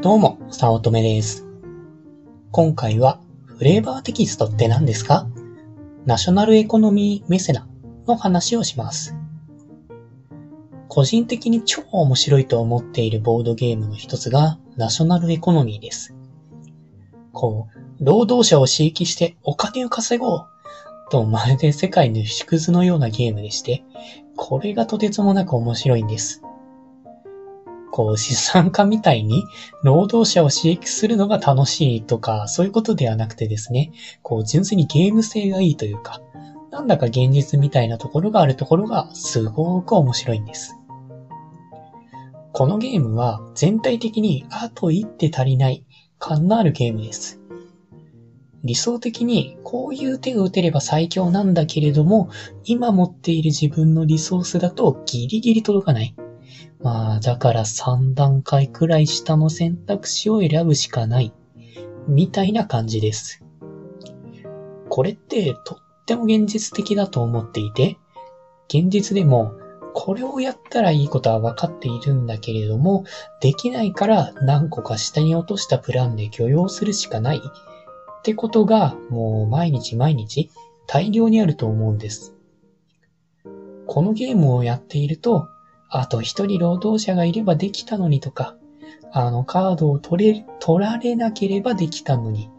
どうも、さおとめです。今回は、フレーバーテキストって何ですか？ナショナルエコノミーメセナの話をします。個人的に超面白いと思っているボードゲームの一つが、ナショナルエコノミーです。こう、労働者を刺激してお金を稼ごうとまるで世界の縮図のようなゲームでして、これがとてつもなく面白いんです。こう資産家みたいに労働者を刺激するのが楽しいとか、そういうことではなくてですね、こう純粋にゲーム性がいいというか、なんだか現実みたいなところがあるところがすごく面白いんです。このゲームは全体的にあと一手足りない感のあるゲームです。理想的にこういう手を打てれば最強なんだけれども、今持っている自分のリソースだとギリギリ届かない。まあ、だから3段階くらい下の選択肢を選ぶしかない。みたいな感じです。これってとっても現実的だと思っていて、現実でもこれをやったらいいことは分かっているんだけれども、できないから何個か下に落としたプランで許容するしかないってことがもう毎日毎日大量にあると思うんです。このゲームをやっているとあと一人労働者がいればできたのにとか、あのカードを取れ、取られなければできたのに、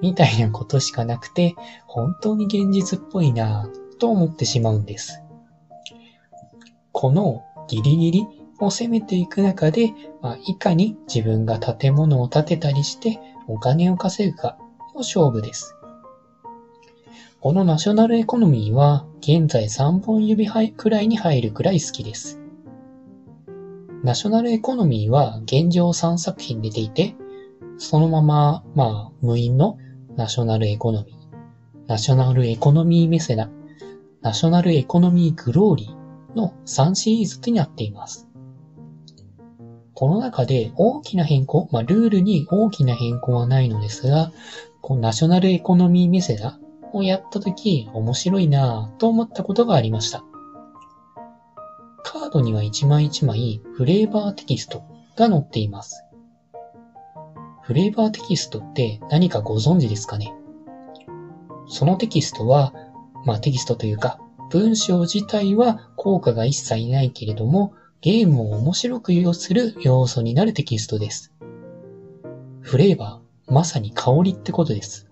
みたいなことしかなくて、本当に現実っぽいなぁと思ってしまうんです。このギリギリを攻めていく中で、まあ、いかに自分が建物を建てたりしてお金を稼ぐかの勝負です。このナショナルエコノミーは現在3本指くらいに入るくらい好きです。ナショナルエコノミーは現状3作品出ていて、そのまま、まあ、無印のナショナルエコノミー、ナショナルエコノミーメセナ、ナショナルエコノミーグローリーの3シリーズとなっています。この中で大きな変更、まあ、ルールに大きな変更はないのですが、このナショナルエコノミーメセナをやったとき面白いなぁと思ったことがありました。カードには一枚一枚フレーバーテキストが載っています。フレーバーテキストって何かご存知ですかね？そのテキストは、まあテキストというか、文章自体は効果が一切ないけれども、ゲームを面白く要する要素になるテキストです。フレーバー、まさに香りってことです。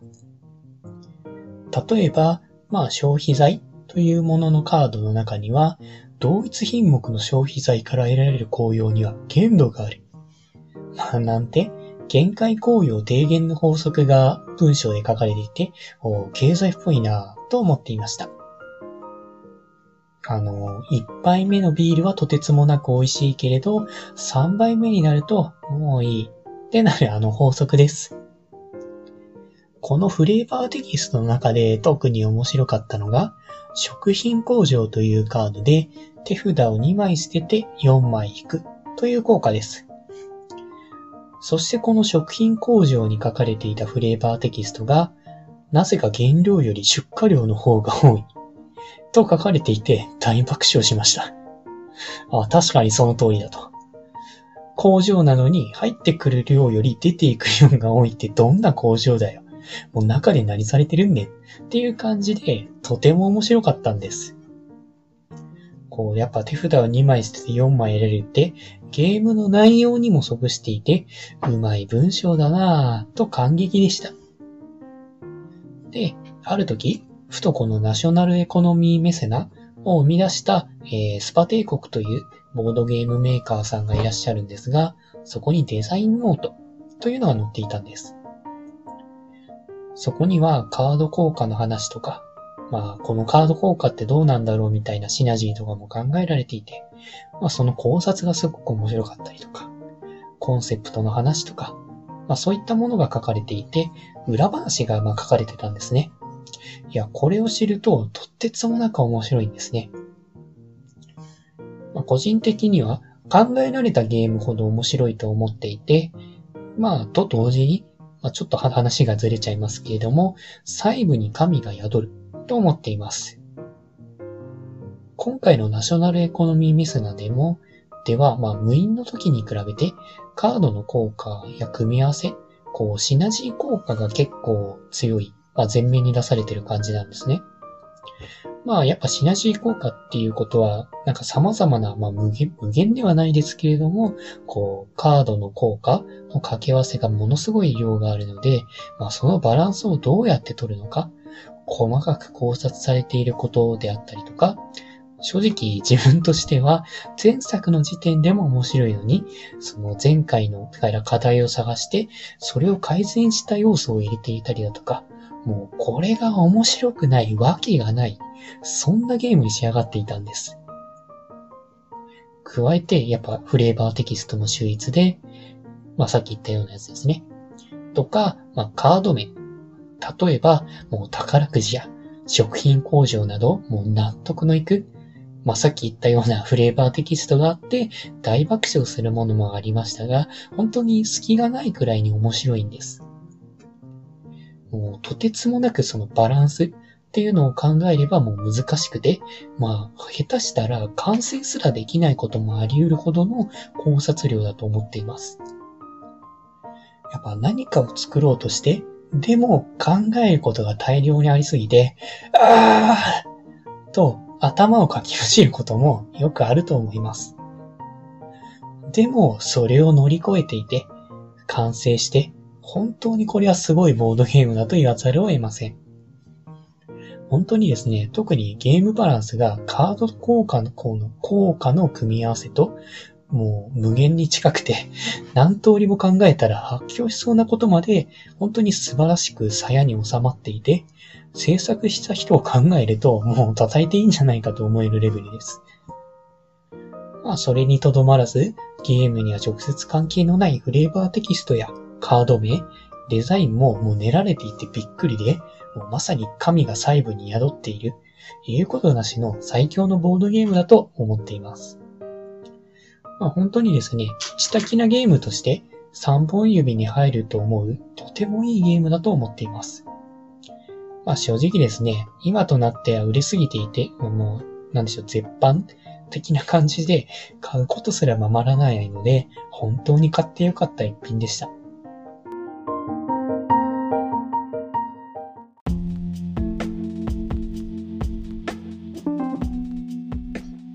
例えば、まあ消費財というもののカードの中には、同一品目の消費財から得られる効用には限度がある。まあ、なんて、限界効用低減の法則が文章で書かれていて、お経済っぽいなぁと思っていました。あの、一杯目のビールはとてつもなく美味しいけれど、三杯目になると、もういいってなるあの法則です。このフレーバーテキストの中で特に面白かったのが、食品工場というカードで手札を2枚捨てて4枚引くという効果です。そしてこの食品工場に書かれていたフレーバーテキストが、なぜか原料より出荷量の方が多い。と書かれていて大爆笑しました。あ、確かにその通りだと。工場なのに入ってくる量より出ていく量が多いってどんな工場だよ。もう中で何されてるんねんっていう感じでとても面白かったんです。こう、やっぱ手札を2枚捨てて4枚得られるって、ゲームの内容にも即していて、うまい文章だなぁ、と感激でした。で、ある時、ふとこのナショナルエコノミーメセナを生み出した、えー、スパ帝国というボードゲームメーカーさんがいらっしゃるんですが、そこにデザインノートというのが載っていたんです。そこにはカード効果の話とか、まあ、このカード効果ってどうなんだろうみたいなシナジーとかも考えられていて、まあ、その考察がすごく面白かったりとか、コンセプトの話とか、まあ、そういったものが書かれていて、裏話がまあ書かれてたんですね。いや、これを知ると、とってつもなく面白いんですね。まあ、個人的には、考えられたゲームほど面白いと思っていて、まあ、と同時に、まあ、ちょっと話がずれちゃいますけれども、細部に神が宿る。と思っています。今回のナショナルエコノミーミスナでも、では、まあ、無印の時に比べて、カードの効果や組み合わせ、こう、シナジー効果が結構強い、まあ、前面に出されてる感じなんですね。まあ、やっぱシナジー効果っていうことは、なんか様々な、まあ無限、無限ではないですけれども、こう、カードの効果の掛け合わせがものすごい量があるので、まあそのバランスをどうやって取るのか、細かく考察されていることであったりとか、正直自分としては前作の時点でも面白いのに、その前回の課題を探して、それを改善した要素を入れていたりだとか、もうこれが面白くないわけがない。そんなゲームに仕上がっていたんです。加えて、やっぱフレーバーテキストも秀逸で、まあさっき言ったようなやつですね。とか、まあカード名。例えば、もう宝くじや食品工場など、もう納得のいく、まあさっき言ったようなフレーバーテキストがあって、大爆笑するものもありましたが、本当に隙がないくらいに面白いんです。もうとてつもなくそのバランスっていうのを考えればもう難しくて、まあ、下手したら完成すらできないこともあり得るほどの考察量だと思っています。やっぱ何かを作ろうとして、でも考えることが大量にありすぎて、あーと頭をかきむしることもよくあると思います。でも、それを乗り越えていて、完成して、本当にこれはすごいボードゲームだと言わざるを得ません。本当にですね、特にゲームバランスがカード効果の効果の組み合わせと、もう無限に近くて、何通りも考えたら発狂しそうなことまで、本当に素晴らしく鞘に収まっていて、制作した人を考えると、もう叩いていいんじゃないかと思えるレベルです。まあ、それにとどまらず、ゲームには直接関係のないフレーバーテキストやカード名、デザインももう練られていてびっくりで、もうまさに神が細部に宿っている、言うことなしの最強のボードゲームだと思っています。まあ、本当にですね、下気なゲームとして3本指に入ると思うとてもいいゲームだと思っています。まあ正直ですね、今となっては売れすぎていて、もう、なんでしょう、絶版的な感じで買うことすらままらないので、本当に買ってよかった一品でした。